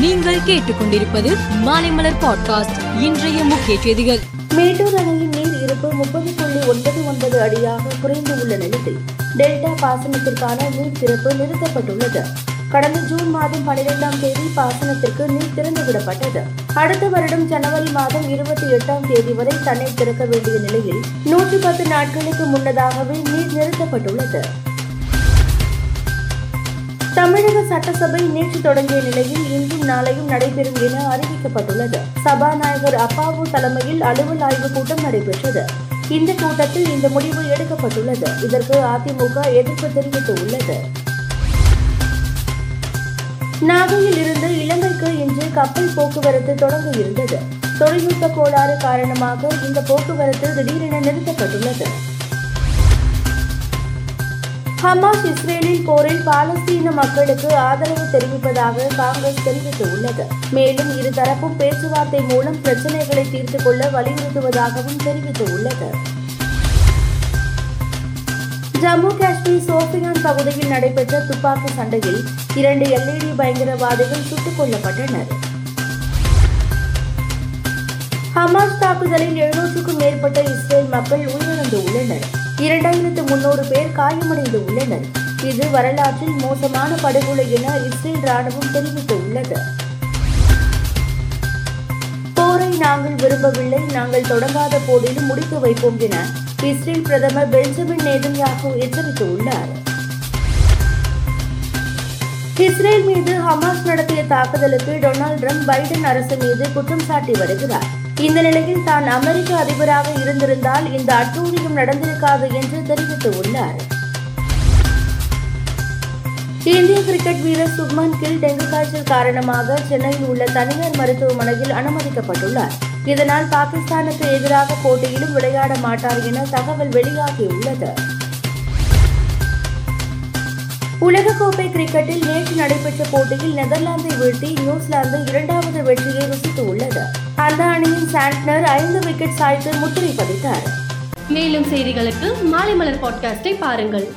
நீங்கள் கேட்டுக்கொண்டிருப்பது மாலைமலர் பாட்காஸ்ட் இன்றைய முக்கிய செய்திகள். மேட்டூர் அணையின் நீர் இருப்பு முப்பது புள்ளி ஒன்பது ஒன்பது அடியாக குறைந்து உள்ள நிலையில் டெல்டா பாசனத்திற்கான நீர் திறப்பு நிறுத்தப்பட்டுள்ளது. கடந்த ஜூன் மாதம் பனிரெண்டாம் தேதி பாசனத்திற்கு நீர் திறந்துவிடப்பட்டது அடுத்த வருடம் ஜனவரி மாதம் இருபத்தி எட்டாம் தேதி வரை தண்ணீர் திறக்க வேண்டிய நிலையில் நூற்றி பத்து நாட்களுக்கு முன்னதாகவே நீர் நிறுத்தப்பட்டுள்ளது. தமிழக சட்டசபை நேற்று தொடங்கிய நிலையில் இன்றும் நாளையும் நடைபெறும் என அறிவிக்கப்பட்டுள்ளது. சபாநாயகர் அப்பாவு தலைமையில் அலுவல் ஆய்வுக் கூட்டம் நடைபெற்றது. இந்த கூட்டத்தில் இந்த முடிவு எடுக்கப்பட்டுள்ளது. இதற்கு அதிமுக எதிர்ப்பு தெரிவித்துள்ளது. நாகையில் இருந்து இலங்கைக்கு இன்று கப்பல் போக்குவரத்து தொடங்க இருந்தது தொழில்நுட்ப கோளாறு காரணமாக இந்த போக்குவரத்து திடீரென நிறுத்தப்பட்டுள்ளது. ஹமாஸ் இஸ்ரேலின் போரில் பாலஸ்தீன மக்களுக்கு ஆதரவு தெரிவிப்பதாக காங்கிரஸ் தெரிவித்துள்ளது. மேலும் இருதரப்பும் பேச்சுவார்த்தை மூலம் பிரச்சினைகளை தீர்த்துக் கொள்ள வலியுறுத்துவதாகவும் தெரிவித்துள்ளது. ஜம்மு காஷ்மீர் சோபியான் பகுதியில் நடைபெற்ற துப்பாக்கி சண்டையில் இரண்டு எல்இடி பயங்கரவாதிகள் சுட்டுக் கொல்லப்பட்டனர். ஹமாஸ் தாக்குதலில் எழுநூற்றுக்கும் மேற்பட்ட இஸ்ரேல் மக்கள் உயிரிழந்து உள்ளனர் இரண்டாயிரத்து முன்னூறு பேர் காயமடைந்து உள்ளனர் இது வரலாற்றில் மோசமான படுகொலை என இஸ்ரேல் ராணுவம் தெரிவித்துள்ளது. போரை நாங்கள் விரும்பவில்லை. நாங்கள் தொடங்காத போதிலும் முடித்து வைப்போம் என இஸ்ரேல் பிரதமர் பெஞ்சமின் நேதன்யாகு எச்சரித்துள்ளார். இஸ்ரேல் மீது ஹமாஸ் நடத்திய தாக்குதலுக்கு டொனால்டு ட்ரம்ப் பைடன் அரசு மீது குற்றம் சாட்டி வருகிறார். இந்த நிலையில் தான் அமெரிக்க அதிபராக இருந்திருந்தால் இந்த அட்டூழியம் நடந்திருக்காது என்று தெரிவித்துள்ளார். இந்திய கிரிக்கெட் வீரர் சுப்மன் கில் டெங்கு காய்ச்சல் காரணமாக சென்னையில் உள்ள தனியார் மருத்துவமனையில் அனுமதிக்கப்பட்டுள்ளார். இதனால் பாகிஸ்தானுக்கு எதிராக போட்டியிலும் விளையாட மாட்டார் என தகவல் வெளியாகியுள்ளது. உலகக்கோப்பை கிரிக்கெட்டில் நேற்று நடைபெற்ற போட்டியில் நெதர்லாந்தை வீழ்த்தி நியூசிலாந்து இரண்டாவது வெற்றியை சாண்ட்னர் ஐந்து விக்கெட் சாய்த்து முத்திரை பதித்தார். மேலும் செய்திகளுக்கு மாலை மலர் பாட்காஸ்டை பாருங்கள்.